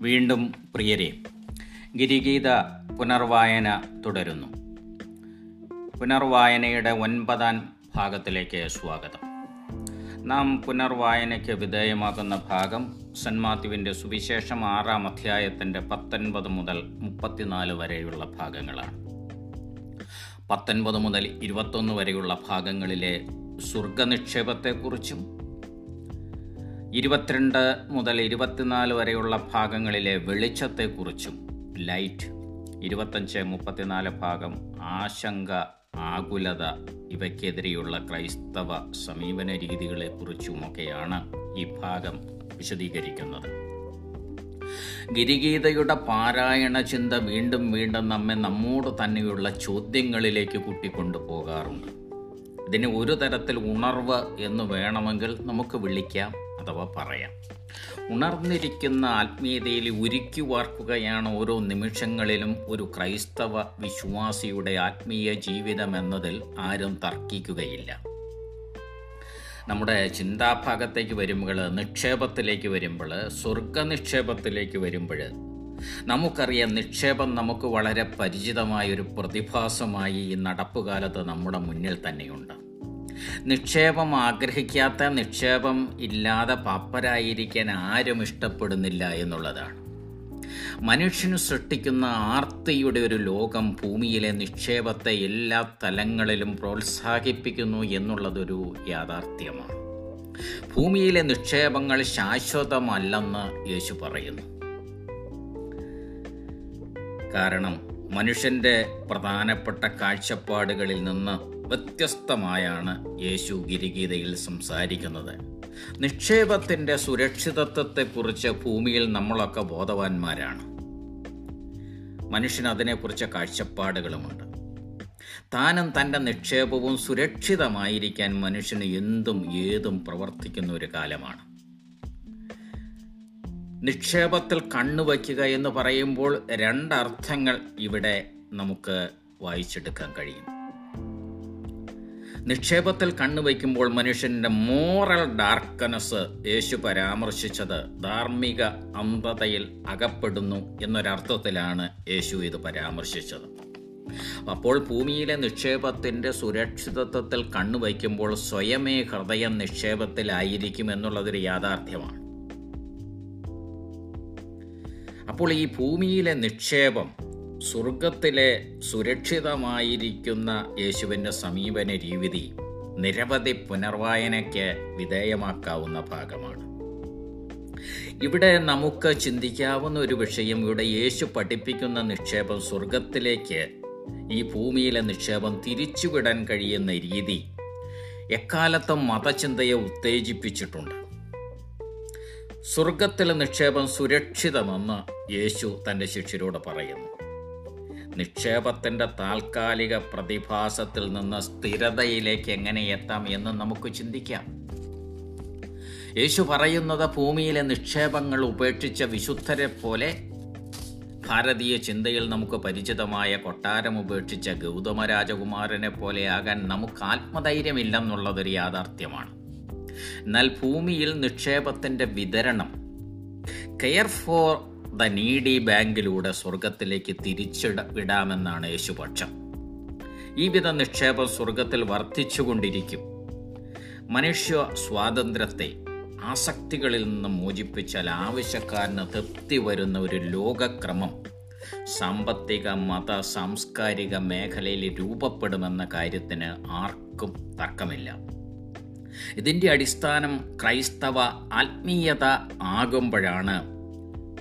വീണ്ടും പ്രിയരെ ഗിരിഗീത പുനർവായന തുടരുന്നു. പുനർവായനയുടെ ഒൻപതാം ഭാഗത്തിലേക്ക് സ്വാഗതം. നാം പുനർവായനയ്ക്ക് വിധേയമാകുന്ന ഭാഗം സന്മാത്യുവിന്റെ മാത്യുവിന്റെ സുവിശേഷം ആറാം അധ്യായത്തിന്റെ പത്തൊൻപത് മുതൽ മുപ്പത്തിനാല് വരെയുള്ള ഭാഗങ്ങളാണ്. പത്തൊൻപത് മുതൽ ഇരുപത്തൊന്ന് വരെയുള്ള ഭാഗങ്ങളിലെ സ്വർഗനിക്ഷേപത്തെക്കുറിച്ചും ഇരുപത്തിരണ്ട് മുതൽ ഇരുപത്തിനാല് വരെയുള്ള ഭാഗങ്ങളിലെ വെളിച്ചത്തെക്കുറിച്ചും ലൈറ്റ് ഇരുപത്തഞ്ച് മുപ്പത്തിനാല് ഭാഗം ആശങ്ക ആകുലത ഇവയ്ക്കെതിരെയുള്ള ക്രൈസ്തവ സമീപന രീതികളെക്കുറിച്ചുമൊക്കെയാണ് ഈ ഭാഗം വിശദീകരിക്കുന്നത്. ഗിരിഗീതയുടെ പാരായണ ചിന്ത വീണ്ടും വീണ്ടും നമ്മെ നമ്മോട് തന്നെയുള്ള ചോദ്യങ്ങളിലേക്ക് കൂട്ടിക്കൊണ്ടു പോകാറുണ്ട്. ഇതിന് ഒരു തരത്തിൽ ഉണർവ് എന്ന് വേണമെങ്കിൽ നമുക്ക് വിളിക്കാം. അഥവാ പറയാം. ഉണർന്നിരിക്കുന്ന ആത്മീയതയിൽ ഉരുക്കി വാർക്കുകയാണ് ഓരോ നിമിഷങ്ങളിലും ഒരു ക്രൈസ്തവ വിശ്വാസിയുടെ ആത്മീയ ജീവിതം എന്നതിൽ ആരും തർക്കിക്കുകയില്ല. നമ്മുടെ ചിന്താഭാഗത്തേക്ക് വരുമ്പോൾ നിക്ഷേപത്തിലേക്ക് വരുമ്പോൾ സ്വർഗനിക്ഷേപത്തിലേക്ക് വരുമ്പോൾ നമുക്കറിയാം നിക്ഷേപം നമുക്ക് വളരെ പരിചിതമായ ഒരു പ്രതിഭാസമായി ഈ നടപ്പുകാലത്ത് നമ്മുടെ മുന്നിൽ തന്നെയുണ്ട്. നിക്ഷേപം ആഗ്രഹിക്കാത്ത നിക്ഷേപം ഇല്ലാതെ പാപ്പരായിരിക്കാൻ ആരും ഇഷ്ടപ്പെടുന്നില്ല എന്നുള്ളതാണ്. മനുഷ്യന് സൃഷ്ടിക്കുന്ന ആർത്തിയുടെ ഒരു ലോകം ഭൂമിയിലെ നിക്ഷേപത്തെ എല്ലാ തലങ്ങളിലും പ്രോത്സാഹിപ്പിക്കുന്നു എന്നുള്ളതൊരു യാഥാർത്ഥ്യമാണ്. ഭൂമിയിലെ നിക്ഷേപങ്ങൾ ശാശ്വതമല്ലെന്ന് യേശു പറയുന്നു. കാരണം മനുഷ്യന്റെ പ്രധാനപ്പെട്ട കാഴ്ചപ്പാടുകളിൽ നിന്ന് വ്യത്യസ്തമായാണ് യേശു ഗിരിഗീതയിൽ സംസാരിക്കുന്നത്. നിക്ഷേപത്തിന്റെ സുരക്ഷിതത്വത്തെക്കുറിച്ച് ഭൂമിയിൽ നമ്മളൊക്കെ ബോധവാന്മാരാണ്. മനുഷ്യന് അതിനെക്കുറിച്ച് കാഴ്ചപ്പാടുകളുമുണ്ട്. താനും തന്റെ നിക്ഷേപവും സുരക്ഷിതമായിരിക്കാൻ മനുഷ്യന് എന്തും ഏതും പ്രവർത്തിക്കുന്ന ഒരു കാലമാണ്. നിക്ഷേപത്തിൽ കണ്ണുവയ്ക്കുക എന്ന് പറയുമ്പോൾ രണ്ടർത്ഥങ്ങൾ ഇവിടെ നമുക്ക് വായിച്ചെടുക്കാൻ കഴിയും. നിക്ഷേപത്തിൽ കണ്ണുവയ്ക്കുമ്പോൾ മനുഷ്യന്റെ മോറൽ ഡാർക്കനസ് യേശു പരാമർശിച്ചത് ധാർമ്മിക അന്ധതയിൽ അകപ്പെടുന്നു എന്നൊരർത്ഥത്തിലാണ് യേശു ഇത് പരാമർശിച്ചത്. അപ്പോൾ ഭൂമിയിലെ നിക്ഷേപത്തിന്റെ സുരക്ഷിതത്വത്തിൽ കണ്ണുവയ്ക്കുമ്പോൾ സ്വയമേ ഹൃദയം നിക്ഷേപത്തിലായിരിക്കും എന്നുള്ളതൊരു യാഥാർത്ഥ്യമാണ്. അപ്പോൾ ഈ ഭൂമിയിലെ നിക്ഷേപം സ്വർഗത്തിലെ സുരക്ഷിതമായിരിക്കുന്ന യേശുവിന്റെ സമീപന രീതി നിരവധി പുനർവായനയ്ക്ക് വിധേയമാക്കാവുന്ന ഭാഗമാണ്. ഇവിടെ നമുക്ക് ചിന്തിക്കാവുന്ന ഒരു വിഷയം ഇവിടെ യേശു പഠിപ്പിക്കുന്ന നിക്ഷേപം സ്വർഗത്തിലേക്ക് ഈ ഭൂമിയിലെ നിക്ഷേപം തിരിച്ചുവിടാൻ കഴിയുന്ന രീതി എക്കാലത്തും മതചിന്തയെ ഉത്തേജിപ്പിച്ചിട്ടുണ്ട്. സ്വർഗത്തിലെ നിക്ഷേപം സുരക്ഷിതമെന്ന് യേശു തന്റെ ശിഷ്യരോട് പറയുന്നു. നിക്ഷേപത്തിന്റെ താൽക്കാലിക പ്രതിഭാസത്തിൽ നിന്ന് സ്ഥിരതയിലേക്ക് എങ്ങനെ എത്താം എന്ന് നമുക്ക് ചിന്തിക്കാം. യേശു പറയുന്നത് ഭൂമിയിലെ നിക്ഷേപങ്ങൾ ഉപേക്ഷിച്ച വിശുദ്ധരെ പോലെ ഭാരതീയ ചിന്തയിൽ നമുക്ക് പരിചിതമായ കൊട്ടാരം ഉപേക്ഷിച്ച ഗൗതമ രാജകുമാരനെ പോലെയാകാൻ നമുക്ക് ആത്മധൈര്യമില്ലെന്നുള്ളതൊരു യാഥാർത്ഥ്യമാണ്. എന്നാൽ ഭൂമിയിൽ നിക്ഷേപത്തിന്റെ വിതരണം കെയർ ഫോർ ദ നീഡി ബാങ്കിലൂടെ സ്വർഗത്തിലേക്ക് തിരിച്ചിട വിടാമെന്നാണ് യേശുപക്ഷം ഈ വിധ നിക്ഷേപം സ്വർഗത്തിൽ വർദ്ധിച്ചുകൊണ്ടിരിക്കും. മനുഷ്യ സ്വാതന്ത്ര്യത്തെ ആസക്തികളിൽ നിന്ന് മോചിപ്പിച്ചാൽ ആവശ്യക്കാരന് തൃപ്തി വരുന്ന ഒരു ലോകക്രമം സാമ്പത്തിക മത സാംസ്കാരിക മേഖലയിൽ രൂപപ്പെടുമെന്ന കാര്യത്തിന് ആർക്കും തർക്കമില്ല. ഇതിന്റെ അടിസ്ഥാനം ക്രൈസ്തവ ആത്മീയത ആകുമ്പോഴാണ്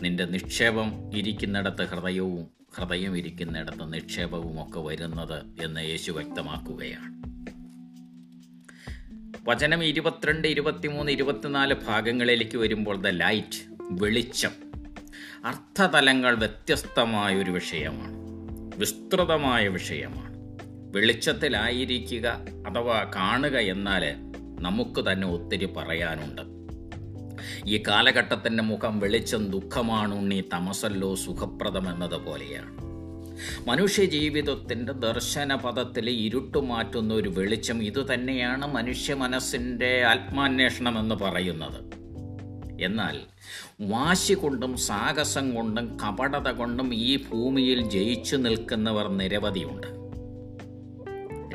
നിന്റെ നിക്ഷേപം ഇരിക്കുന്നിടത്ത് ഹൃദയവും ഹൃദയം ഇരിക്കുന്നിടത്ത് നിക്ഷേപവും ഒക്കെ വരുന്നത് എന്ന് യേശു വ്യക്തമാക്കുകയാണ്. വചനം ഇരുപത്തിരണ്ട് ഇരുപത്തിമൂന്ന് ഇരുപത്തിനാല് ഭാഗങ്ങളിലേക്ക് വരുമ്പോൾ ദ ലൈറ്റ് വെളിച്ചം അർത്ഥതലങ്ങൾ വ്യത്യസ്തമായ ഒരു വിഷയമാണ് വിസ്തൃതമായ വിഷയമാണ്. വെളിച്ചത്തിലായിരിക്കുക അഥവാ കാണുക എന്നാൽ നമുക്ക് തന്നെ ഒത്തിരി പറയാനുണ്ട്. ഈ കാലഘട്ടത്തിന്റെ മുഖം വെളിച്ചം ദുഃഖമാണുണ്ണി തമസല്ലോ സുഖപ്രദം എന്നതുപോലെയാണ് മനുഷ്യ ജീവിതത്തിന്റെ ദർശനപഥത്തിൽ ഇരുട്ടുമാറ്റുന്ന ഒരു വെളിച്ചം ഇതുതന്നെയാണ് മനുഷ്യ മനസ്സിന്റെ ആത്മാന്വേഷണം എന്ന് പറയുന്നത്. എന്നാൽ വാശി കൊണ്ടും സാഹസം കൊണ്ടും കപടത കൊണ്ടും ഈ ഭൂമിയിൽ ജയിച്ചു നിൽക്കുന്നവർ നിരവധിയുണ്ട്.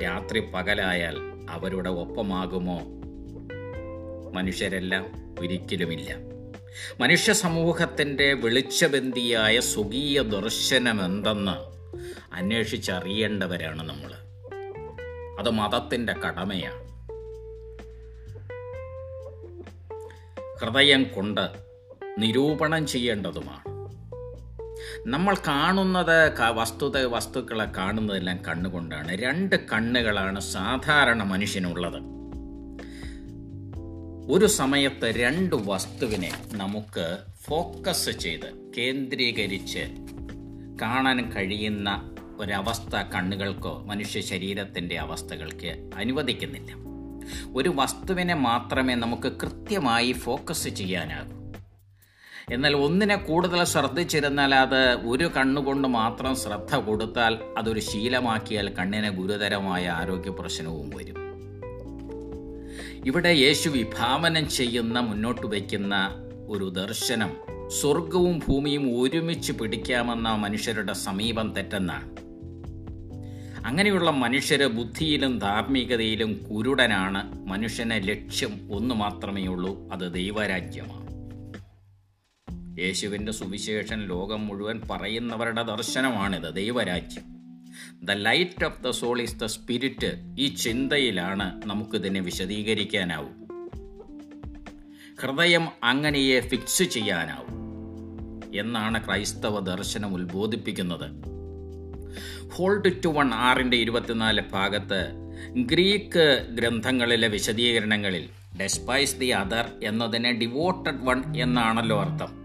രാത്രി പകലായാൽ അവരുടെ ഒപ്പമാകുമോ മനുഷ്യരെല്ലാം? ഒരിക്കലുമില്ല. മനുഷ്യ സമൂഹത്തിന്റെ വെളിച്ചബന്ധിയായ സ്വകീയ ദർശനം എന്തെന്ന് അന്വേഷിച്ചറിയേണ്ടവരാണ് നമ്മൾ. അത് മതത്തിന്റെ കടമയാണ്. ഹൃദയം കൊണ്ട് നിരൂപണം ചെയ്യേണ്ടതുമാണ്. നമ്മൾ കാണുന്നത് വസ്തുത വസ്തുക്കളെ കാണുന്നതെല്ലാം കണ്ണുകൊണ്ടാണ്. രണ്ട് കണ്ണുകളാണ് സാധാരണ മനുഷ്യനുള്ളത്. ഒരു സമയത്ത് രണ്ട് വസ്തുവിനെ നമുക്ക് ഫോക്കസ് ചെയ്ത് കേന്ദ്രീകരിച്ച് കാണാൻ കഴിയുന്ന ഒരവസ്ഥ കണ്ണുകൾക്കോ മനുഷ്യ ശരീരത്തിന്റെ അവസ്ഥകൾക്ക് അനുവദിക്കുന്നില്ല. ഒരു വസ്തുവിനെ മാത്രമേ നമുക്ക് കൃത്യമായി ഫോക്കസ് ചെയ്യാനാകൂ. എന്നാൽ ഒന്നിനെ കൂടുതൽ ശ്രദ്ധിച്ചിരുന്നാൽ അത് ഒരു കണ്ണുകൊണ്ട് മാത്രം ശ്രദ്ധ കൊടുത്താൽ അതൊരു ശീലമാക്കിയാൽ കണ്ണിന് ഗുരുതരമായ ആരോഗ്യ പ്രശ്നവും വരും. ഇവിടെ യേശു വിഭാവനം ചെയ്യുന്ന മുന്നോട്ട് വയ്ക്കുന്ന ഒരു ദർശനം. സ്വർഗവും ഭൂമിയും ഒരുമിച്ച് പിടിക്കാമെന്ന മനുഷ്യരുടെ സമീപം തെറ്റെന്നാണ്. അങ്ങനെയുള്ള മനുഷ്യര് ബുദ്ധിയിലും ധാർമ്മികതയിലും കുരുടനാണ്. മനുഷ്യനെ ലക്ഷ്യം ഒന്ന് മാത്രമേ ഉള്ളൂ അത് ദൈവരാജ്യമാണ്. യേശുവിന്റെ സുവിശേഷൻ ലോകം മുഴുവൻ പറയുന്നവരുടെ ദർശനമാണിത് ദൈവരാജ്യം. The light of the soul is the spirit ഈ ചിന്തയിലാണ് നമുക്കിതിനെ വിശദീകരിക്കാനാവും. ഹൃദയം അങ്ങനെയെ ഫിക്സ് ചെയ്യാനാവും എന്നാണ് ക്രൈസ്തവ ദർശനം ഉത്ബോധിപ്പിക്കുന്നത്. ഹോൾഡ് ടു വൺ ആറിന്റെ ഇരുപത്തിനാല് ഭാഗത്ത് ഗ്രീക്ക് ഗ്രന്ഥങ്ങളിലെ വിശദീകരണങ്ങളിൽ ഡെസ്പൈസ് ദി അതർ എന്നതിനെ ഡിവോട്ടഡ് വൺ എന്നാണല്ലോ അർത്ഥം.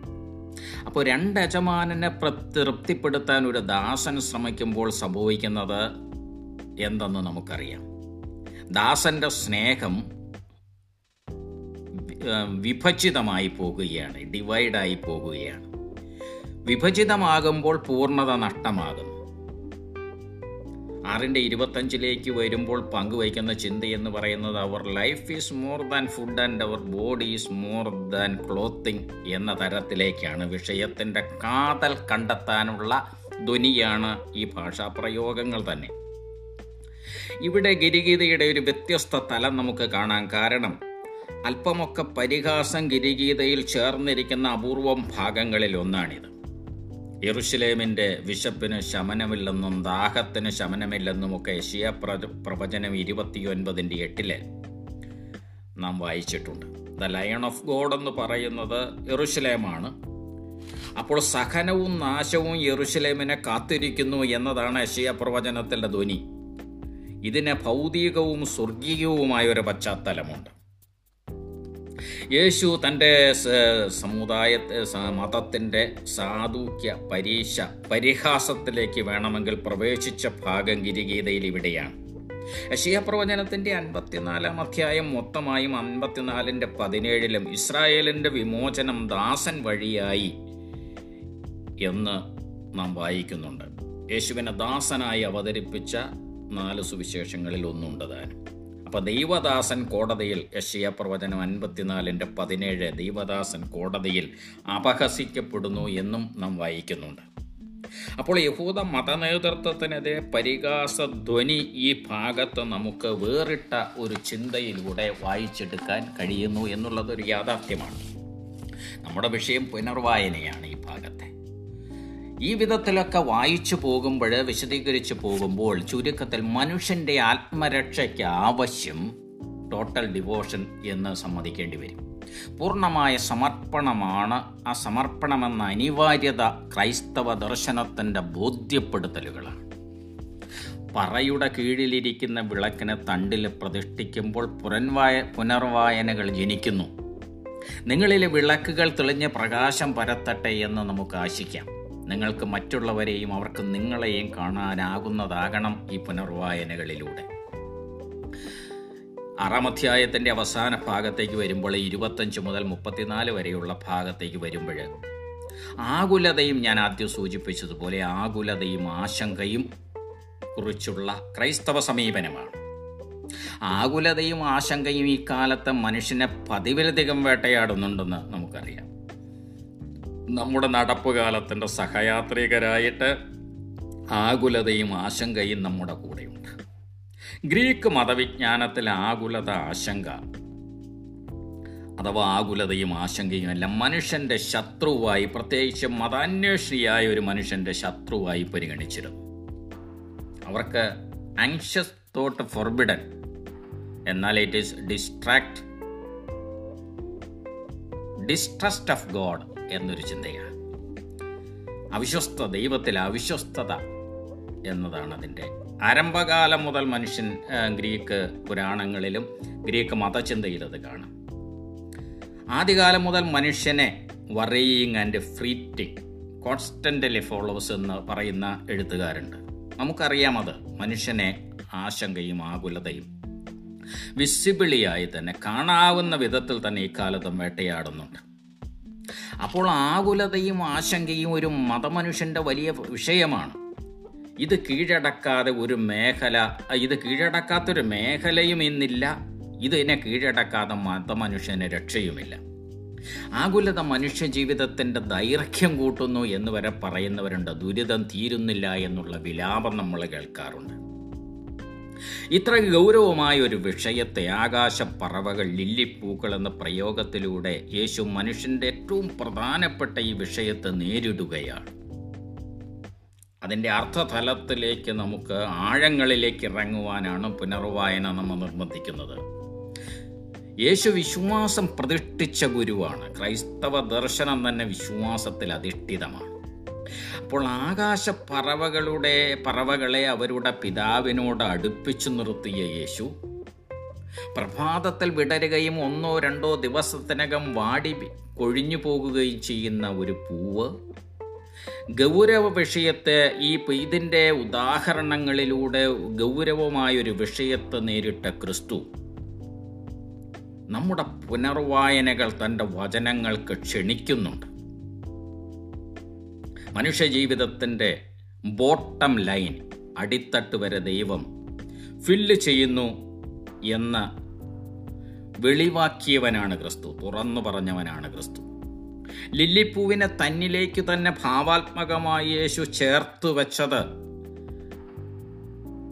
അപ്പോൾ രണ്ട് യജമാനനെ തൃപ്തിപ്പെടുത്താൻ ഒരു ദാസൻ ശ്രമിക്കുമ്പോൾ സംഭവിക്കുന്നത് എന്തെന്ന് നമുക്കറിയാം. ദാസന്റെ സ്നേഹം വിഭജിതമായി പോകുകയാണ് ഡിവൈഡായി പോകുകയാണ്. വിഭജിതമാകുമ്പോൾ പൂർണത നഷ്ടമാകുന്നു. ആറിന്റെ ഇരുപത്തഞ്ചിലേക്ക് വരുമ്പോൾ പങ്കുവയ്ക്കുന്ന ചിന്തയെന്ന് പറയുന്നത് our life is more than food and our body is more than clothing എന്ന തരത്തിലേക്കാണ് വിഷയത്തിന്റെ കാതൽ കണ്ടെത്താനുള്ള ധ്വനിയാണ് ഈ ഭാഷാ പ്രയോഗങ്ങൾ തന്നെ. ഇവിടെ ഗിരിഗീതയുടെ ഒരു വ്യത്യസ്ത തലം നമുക്ക് കാണാൻ കാരണം അല്പമൊക്കെ പരിഹാസം ഗിരിഗീതയിൽ ചേർന്നിരിക്കുന്ന അപൂർവം ഭാഗങ്ങളിൽ ഒന്നാണിത്. യെറുഷലേമിന്റെ വിശപ്പിന് ശമനമില്ലെന്നും ദാഹത്തിന് ശമനമില്ലെന്നുമൊക്കെ ഒക്കെ പ്ര- പ്രവചനം ഇരുപത്തിയൊൻപതിന്റെ എട്ടിൽ നാം വായിച്ചിട്ടുണ്ട്. ദ ലയൺ ഓഫ് ഗോഡ് എന്ന് പറയുന്നത് യെറുഷലേമാണ് അപ്പോൾ സഹനവും നാശവും യെറുഷലേമിനെ കാത്തിരിക്കുന്നു എന്നതാണ് ഷിയ പ്രവചനത്തിന്റെ ധ്വനി. ഇതിന് ഭൗതികവും സ്വർഗീയവുമായ ഒരു പശ്ചാത്തലമുണ്ട്. യേശു തന്റെ സമുദായത്തെ മതത്തിന്റെ സാധൂക്യ പരീക്ഷ പരിഹാസത്തിലേക്ക് വേണമെങ്കിൽ പ്രവേശിച്ച ഭാഗം ഗിരിഗീതയിൽ ഇവിടെയാണ്. യശിയ പ്രവചനത്തിന്റെ അൻപത്തിനാലാം അധ്യായം മൊത്തമായും അൻപത്തിനാലിന്റെ പതിനേഴിലും ഇസ്രായേലിന്റെ വിമോചനം ദാസൻ വഴിയായി എന്ന് നാം വായിക്കുന്നുണ്ട്. യേശുവിനെ ദാസനായി അവതരിപ്പിച്ച നാല് സുവിശേഷങ്ങളിൽ ഒന്നുണ്ട് താനും. അപ്പോൾ ദൈവദാസൻ കോടതിയിൽ യശയ പ്രവചനം അൻപത്തിനാലിന്റെ പതിനേഴ് ദൈവദാസൻ കോടതിയിൽ അപഹസിക്കപ്പെടുന്നു എന്നും നാം വായിക്കുന്നുണ്ട്. അപ്പോൾ യഹൂദ മതനേതൃത്വത്തിനെതിരെ പരിഹാസധ്വനി ഈ ഭാഗത്ത് നമുക്ക് വേറിട്ട ഒരു ചിന്തയിലൂടെ വായിച്ചെടുക്കാൻ കഴിയുന്നു എന്നുള്ളതൊരു യാഥാർത്ഥ്യമാണ്. നമ്മുടെ വിഷയം പുനർവായനയാണ് ഈ ഭാഗത്തെ. ഈ വിധത്തിലൊക്കെ വായിച്ചു പോകുമ്പോൾ വിശദീകരിച്ചു പോകുമ്പോൾ ചുരുക്കത്തിൽ മനുഷ്യന്റെ ആത്മരക്ഷയ്ക്ക് ആവശ്യം ടോട്ടൽ ഡിവോഷൻ എന്ന് സമ്മതിക്കേണ്ടി വരും. പൂർണമായ സമർപ്പണമാണ് ആ സമർപ്പണമെന്ന അനിവാര്യത ക്രൈസ്തവ ദർശനത്തിന്റെ ബോധ്യപ്പെടുത്തലുകളാണ്. പറയുടെ കീഴിലിരിക്കുന്ന വിളക്കിനെ തണ്ടിൽ പ്രതിഷ്ഠിക്കുമ്പോൾ പുനർവായ പുനർവായനകൾ ജനിക്കുന്നു. നിങ്ങളിലെ വിളക്കുകൾ തെളിഞ്ഞ് പ്രകാശം പരത്തട്ടെ എന്ന് നമുക്ക് ആശിക്കാം. നിങ്ങൾക്ക് മറ്റുള്ളവരെയും അവർക്ക് നിങ്ങളെയും കാണാനാകുന്നതാകണം ഈ പുനർവായനകളിലൂടെ. ആറാം അധ്യായത്തിന്റെ അവസാന ഭാഗത്തേക്ക് വരുമ്പോൾ ഇരുപത്തഞ്ച് മുതൽ മുപ്പത്തിനാല് വരെയുള്ള ഭാഗത്തേക്ക് വരുമ്പോൾ ആകുലതയും ഞാൻ ആദ്യം സൂചിപ്പിച്ചതുപോലെ ആകുലതയും ആശങ്കയും കുറിച്ചുള്ള ക്രൈസ്തവ സമീപനമാണ്. ആകുലതയും ആശങ്കയും ഈ കാലത്ത് മനുഷ്യനെ പതിവിലധികം വേട്ടയാടുന്നുണ്ടെന്ന് നമുക്ക് നമുക്കറിയാം. നമ്മുടെ നടപ്പുകാലത്തിന്റെ സഹയാത്രികരായിട്ട് ആകുലതയും ആശങ്കയും നമ്മുടെ കൂടെയുണ്ട്. ഗ്രീക്ക് മതവിജ്ഞാനത്തിൽ ആകുലത ആശങ്ക അഥവാ ആകുലതയും ആശങ്കയും എല്ലാം മനുഷ്യന്റെ ശത്രുവായി പ്രത്യേകിച്ച് മതാന്വേഷിയായ ഒരു മനുഷ്യന്റെ ശത്രുവായി പരിഗണിച്ചിരുന്നു. അവർക്ക് ആങ്ഷ്യസ് തോട്ട് ഫോർബിഡൻ എന്നാൽ it is distract distrust of God എന്നൊരു ചിന്തയാണ്. അവിശ്വസ്ത ദൈവത്തിൽ അവിശ്വസ്തത എന്നതാണ് അതിന്റെ ആരംഭകാലം മുതൽ മനുഷ്യൻ ഗ്രീക്ക് പുരാണങ്ങളിലും ഗ്രീക്ക് മതചിന്തയിൽ അത് കാണാം. ആദ്യകാലം മുതൽ മനുഷ്യനെ worrying and fretting constantly followers എന്ന് പറയുന്ന എഴുത്തുകാരുണ്ട്. നമുക്കറിയാം അത്. മനുഷ്യനെ ആശങ്കയും ആകുലതയും വിസിബിളിയായി തന്നെ കാണാവുന്ന വിധത്തിൽ തന്നെ ഇക്കാലത്തും വേട്ടയാടുന്നുണ്ട്. അപ്പോൾ ആകുലതയും ആശങ്കയും ഒരു മതമനുഷ്യന്റെ വലിയ വിഷയമാണ്. ഇത് കീഴടക്കാതെ ഒരു മേഖല ഇത് കീഴടക്കാത്തൊരു മേഖലയും ഇന്നില്ല. ഇതിനെ കീഴടക്കാതെ മതമനുഷ്യന് രക്ഷയുമില്ല. ആകുലത മനുഷ്യ ജീവിതത്തിന്റെ ദൈർഘ്യം കൂട്ടുന്നു എന്ന് വരെ പറയുന്നവരുണ്ട്. ദുരിതം തീരുന്നില്ല എന്നുള്ള വിലാപം നമ്മൾ കേൾക്കാറുണ്ട്. ഇത്ര ഗൗരവമായ ഒരു വിഷയത്തെ ആകാശപ്പറവകൾ ലില്ലിപ്പൂക്കൾ എന്ന പ്രയോഗത്തിലൂടെ യേശു മനുഷ്യന്റെ ഏറ്റവും പ്രധാനപ്പെട്ട ഈ വിഷയത്തെ നേരിടുകയാണ്. അതിന്റെ അർത്ഥതലത്തിലേക്ക് നമുക്ക് ആഴങ്ങളിലേക്ക് ഇറങ്ങുവാനാണ് പുനർവായന നമ്മൾ നിർബന്ധിക്കുന്നത്. യേശു വിശ്വാസം പ്രതിഷ്ഠിച്ച ഗുരുവാണ്. ക്രൈസ്തവ ദർശനം തന്നെ വിശ്വാസത്തിൽ അധിഷ്ഠിതമാണ്. അപ്പോൾ ആകാശ പറവകളുടെ പറവകളെ അവരുടെ പിതാവിനോട് അടുപ്പിച്ചു നിർത്തിയ യേശു പ്രഭാതത്തിൽ വിടരുകയും ഒന്നോ രണ്ടോ ദിവസത്തിനകം വാടി കൊഴിഞ്ഞു പോകുകയും ചെയ്യുന്ന ഒരു പൂവ് ഗൗരവ വിഷയത്തെ ഈ ഇതിന്റെ ഉദാഹരണങ്ങളിലൂടെ ഗൗരവമായൊരു വിഷയത്തെ നേരിട്ട ക്രിസ്തു നമ്മുടെ പുനർവായനകൾ തന്റെ വചനങ്ങൾക്ക് ക്ഷണിക്കുന്നുണ്ട്. മനുഷ്യജീവിതത്തിന്റെ ബോട്ടം ലൈൻ അടിത്തട്ട് വരെ ദൈവം ഫില്ല് ചെയ്യുന്നു എന്ന് വെളിവാക്കിയവനാണ് ക്രിസ്തു തുറന്നു പറഞ്ഞവനാണ് ക്രിസ്തു. ലില്ലിപ്പൂവിനെ തന്നിലേക്ക് തന്നെ ഭാവാത്മകമായി യേശു ചേർത്ത് വെച്ചത്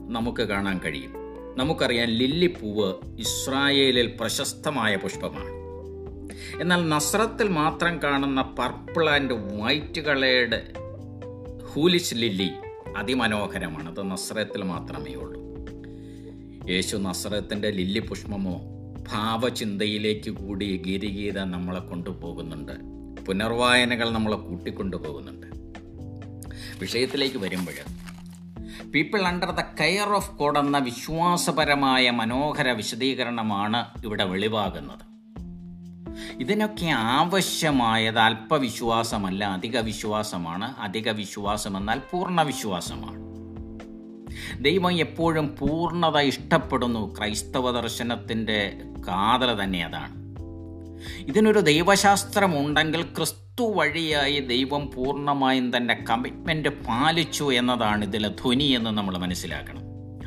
നമുക്ക് കാണാൻ കഴിയും. നമുക്കറിയാം ലില്ലിപ്പൂവ് ഇസ്രായേലിൽ പ്രശസ്തമായ പുഷ്പമാണ്. എന്നാൽ നസ്രത്തിൽ മാത്രം കാണുന്ന purple and white coloured ഹൂലിഷ് lily അതിമനോഹരമാണ്. അത് നസ്രത്തിൽ മാത്രമേ ഉള്ളൂ. യേശു നസ്രത്തിന്റെ ലില്ലി പുഷ്പമോ ഭാവചിന്തയിലേക്ക് കൂടി ഗിരിഗീത നമ്മളെ കൊണ്ടുപോകുന്നുണ്ട്. പുനർവായനകൾ നമ്മളെ കൂട്ടിക്കൊണ്ടുപോകുന്നുണ്ട്. വിഷയത്തിലേക്ക് വരുമ്പോൾ people under the care of God എന്ന വിശ്വാസപരമായ മനോഹര വിശദീകരണമാണ് ഇവിടെ വെളിവാകുന്നത്. ഇതിനൊക്കെ ആവശ്യമായത് അല്പവിശ്വാസമല്ല അധിക വിശ്വാസമാണ് അധിക വിശ്വാസം എന്നാൽ പൂർണ വിശ്വാസമാണ് ദൈവം എപ്പോഴും പൂർണത ഇഷ്ടപ്പെടുന്നു. ക്രൈസ്തവ ദർശനത്തിന്റെ കാതൽ തന്നെ അതാണ്. ഇതിനൊരു ദൈവശാസ്ത്രമുണ്ടെങ്കിൽ ക്രിസ്തു വഴിയായി ദൈവം പൂർണമായും തന്റെ കമ്മിറ്റ്മെന്റ് പാലിച്ചു എന്നതാണ് ഇതിലെ ധ്വനി എന്ന് നമ്മൾ മനസ്സിലാക്കണം.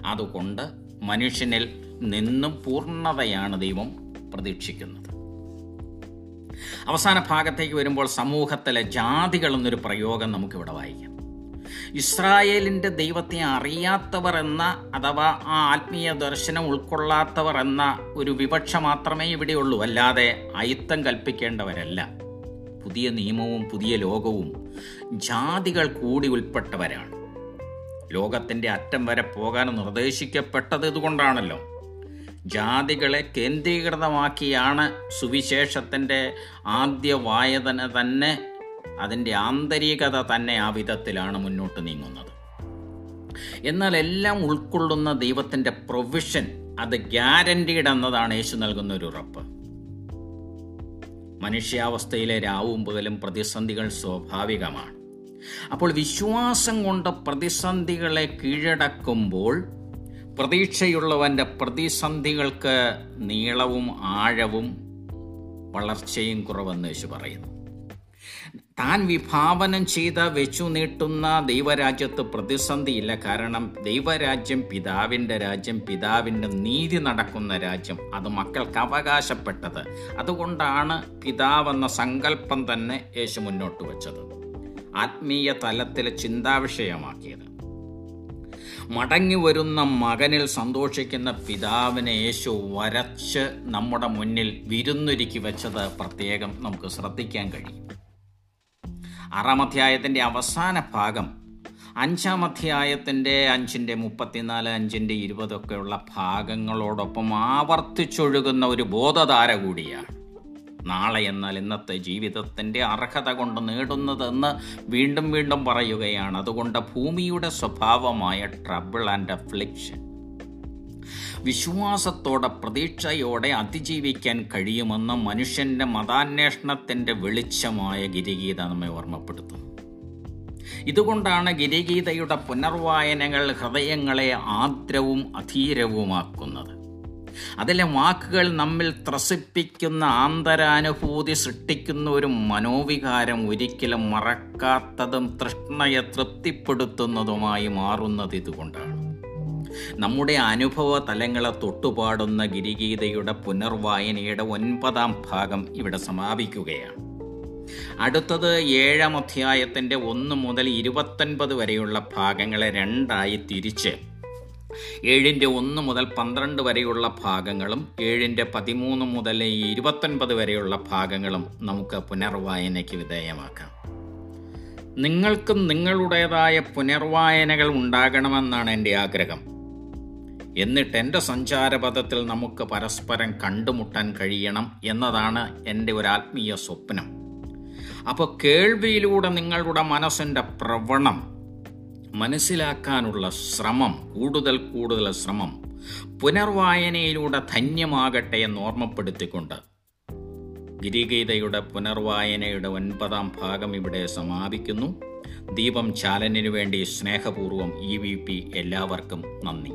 അതുകൊണ്ട് മനുഷ്യനിൽ നിന്നും പൂർണതയാണ് ദൈവം പ്രതീക്ഷിക്കുന്നത്. അവസാന ഭാഗത്തേക്ക് വരുമ്പോൾ സമൂഹത്തിലെ ജാതികൾ എന്നൊരു പ്രയോഗം നമുക്കിവിടെ വായിക്കാം. ഇസ്രായേലിന്റെ ദൈവത്തെ അറിയാത്തവർ എന്ന അഥവാ ആ ആത്മീയ ദർശനം ഉൾക്കൊള്ളാത്തവർ എന്ന ഒരു വിവക്ഷ മാത്രമേ ഇവിടെയുള്ളൂ. അല്ലാതെ അയിത്തം കൽപ്പിക്കേണ്ടവരല്ല. പുതിയ നിയമവും പുതിയ ലോകവും ജാതികൾ കൂടി ഉൾപ്പെട്ടവരാണ്. ലോകത്തിന്റെ അറ്റം വരെ പോകാൻ നിർദ്ദേശിക്കപ്പെട്ടത് ഇതുകൊണ്ടാണല്ലോ. ജാതികളെ കേന്ദ്രീകൃതമാക്കിയാണ് സുവിശേഷത്തിന്റെ ആദ്യ വായതന തന്നെ. അതിന്റെ ആന്തരികത തന്നെ ആ വിധത്തിലാണ് മുന്നോട്ട് നീങ്ങുന്നത്. എന്നാൽ എല്ലാം ഉൾക്കൊള്ളുന്ന ദൈവത്തിന്റെ പ്രൊവിഷൻ അത് ഗ്യാരന്റീഡ് എന്നതാണ് യേശു നൽകുന്ന ഒരു ഉറപ്പ്. മനുഷ്യാവസ്ഥയിലെ രാവും പകലും പ്രതിസന്ധികൾ സ്വാഭാവികമാണ്. അപ്പോൾ വിശ്വാസം കൊണ്ട് പ്രതിസന്ധികളെ കീഴടക്കുമ്പോൾ പ്രതീക്ഷയുള്ളവന്റെ പ്രതിസന്ധികൾക്ക് നീളവും ആഴവും വളർച്ചയും കുറവെന്ന് യേശു പറയുന്നു. താൻ വിഭാവനം ചെയ്ത വെച്ചു നീട്ടുന്ന ദൈവരാജ്യത്ത് പ്രതിസന്ധിയില്ല കാരണം ദൈവരാജ്യം പിതാവിന്റെ രാജ്യം പിതാവിന്റെ നീതി നടക്കുന്ന രാജ്യം. അത് മക്കൾക്ക് അവകാശപ്പെട്ടത്. അതുകൊണ്ടാണ് പിതാവെന്ന സങ്കല്പം തന്നെ യേശു മുന്നോട്ട് വച്ചത്. ആത്മീയ തലത്തിൽ ചിന്താവിഷയമാക്കിയത്. മടങ്ങി വരുന്ന മകനിൽ സന്തോഷിക്കുന്ന പിതാവിനെ യേശു വരച്ച് നമ്മുടെ മുന്നിൽ വിരുന്നൊരുക്കി വെച്ചത് പ്രത്യേകം നമുക്ക് ശ്രദ്ധിക്കാൻ കഴിയും. ആറാം അധ്യായത്തിന്റെ അവസാന ഭാഗം അഞ്ചാം അധ്യായത്തിന്റെ അഞ്ചിന്റെ മുപ്പത്തിനാല് അഞ്ചിന്റെ ഇരുപതൊക്കെയുള്ള ഭാഗങ്ങളോടൊപ്പം ആവർത്തിച്ചൊഴുകുന്ന ഒരു ബോധധാര കൂടിയാണ്. നാളെ എന്നാൽ ഇന്നത്തെ ജീവിതത്തിന്റെ അർഹത കൊണ്ട് നേടുന്നതെന്ന് വീണ്ടും വീണ്ടും പറയുകയാണ്. അതുകൊണ്ട് ഭൂമിയുടെ സ്വഭാവമായ ട്രബിൾ ആൻഡ് അഫ്ലിക്ഷൻ വിശ്വാസത്തോടെ പ്രതീക്ഷയോടെ അതിജീവിക്കാൻ കഴിയുമെന്ന് മനുഷ്യന്റെ മതാന്വേഷണത്തിന്റെ വെളിച്ചമായ ഗിരിഗീത നമ്മെ ഓർമ്മപ്പെടുത്തുന്നു. ഇതുകൊണ്ടാണ് ഗിരിഗീതയുടെ പുനർവായനകൾ ഹൃദയങ്ങളെ ആദ്രവും അധീരവുമാക്കുന്നത്. അതിലെ വാക്കുകൾ നമ്മിൽ ത്രസിപ്പിക്കുന്ന ആന്തരാനുഭൂതി സൃഷ്ടിക്കുന്ന ഒരു മനോവികാരം ഒരിക്കലും മറക്കാത്തതും തൃഷ്ണയെ തൃപ്തിപ്പെടുത്തുന്നതുമായി മാറുന്നത് ഇതുകൊണ്ടാണ്. നമ്മുടെ അനുഭവ തലങ്ങളെ തൊട്ടുപാടുന്ന ഗിരിഗീതയുടെ പുനർവായനയുടെ ഒൻപതാം ഭാഗം ഇവിടെ സമാപിക്കുകയാണ്. അടുത്തത് ഏഴാം അധ്യായത്തിന്റെ ഒന്ന് മുതൽ ഇരുപത്തൊൻപത് വരെയുള്ള ഭാഗങ്ങളെ രണ്ടായി തിരിച്ച് ഏഴിന്റെ ഒന്ന് മുതൽ പന്ത്രണ്ട് വരെയുള്ള ഭാഗങ്ങളും ഏഴിന്റെ പതിമൂന്ന് മുതൽ ഇരുപത്തൊൻപത് വരെയുള്ള ഭാഗങ്ങളും നമുക്ക് പുനർവായനയ്ക്ക് വിധേയമാക്കാം. നിങ്ങൾക്കും നിങ്ങളുടേതായ പുനർവായനകൾ ഉണ്ടാകണമെന്നാണ് എന്റെ ആഗ്രഹം. എന്നിട്ട് എന്റെ സഞ്ചാരപഥത്തിൽ നമുക്ക് പരസ്പരം കണ്ടുമുട്ടാൻ കഴിയണം എന്നതാണ് എന്റെ ഒരു ആത്മീയ സ്വപ്നം. അപ്പോൾ കേൾവിയിലൂടെ നിങ്ങളുടെ മനസ്സിന്റെ പ്രവണം മനസ്സിലാക്കാനുള്ള ശ്രമം കൂടുതൽ കൂടുതൽ ശ്രമം പുനർവായനയിലൂടെ ധന്യമാകട്ടെ എന്ന് ഓർമ്മപ്പെടുത്തിക്കൊണ്ട് ഗിരിഗീതയുടെ പുനർവായനയുടെ ഒൻപതാം ഭാഗം ഇവിടെ സമാപിക്കുന്നു. ദീപം ചാലനിനു വേണ്ടി സ്നേഹപൂർവം ഇ എല്ലാവർക്കും നന്ദി.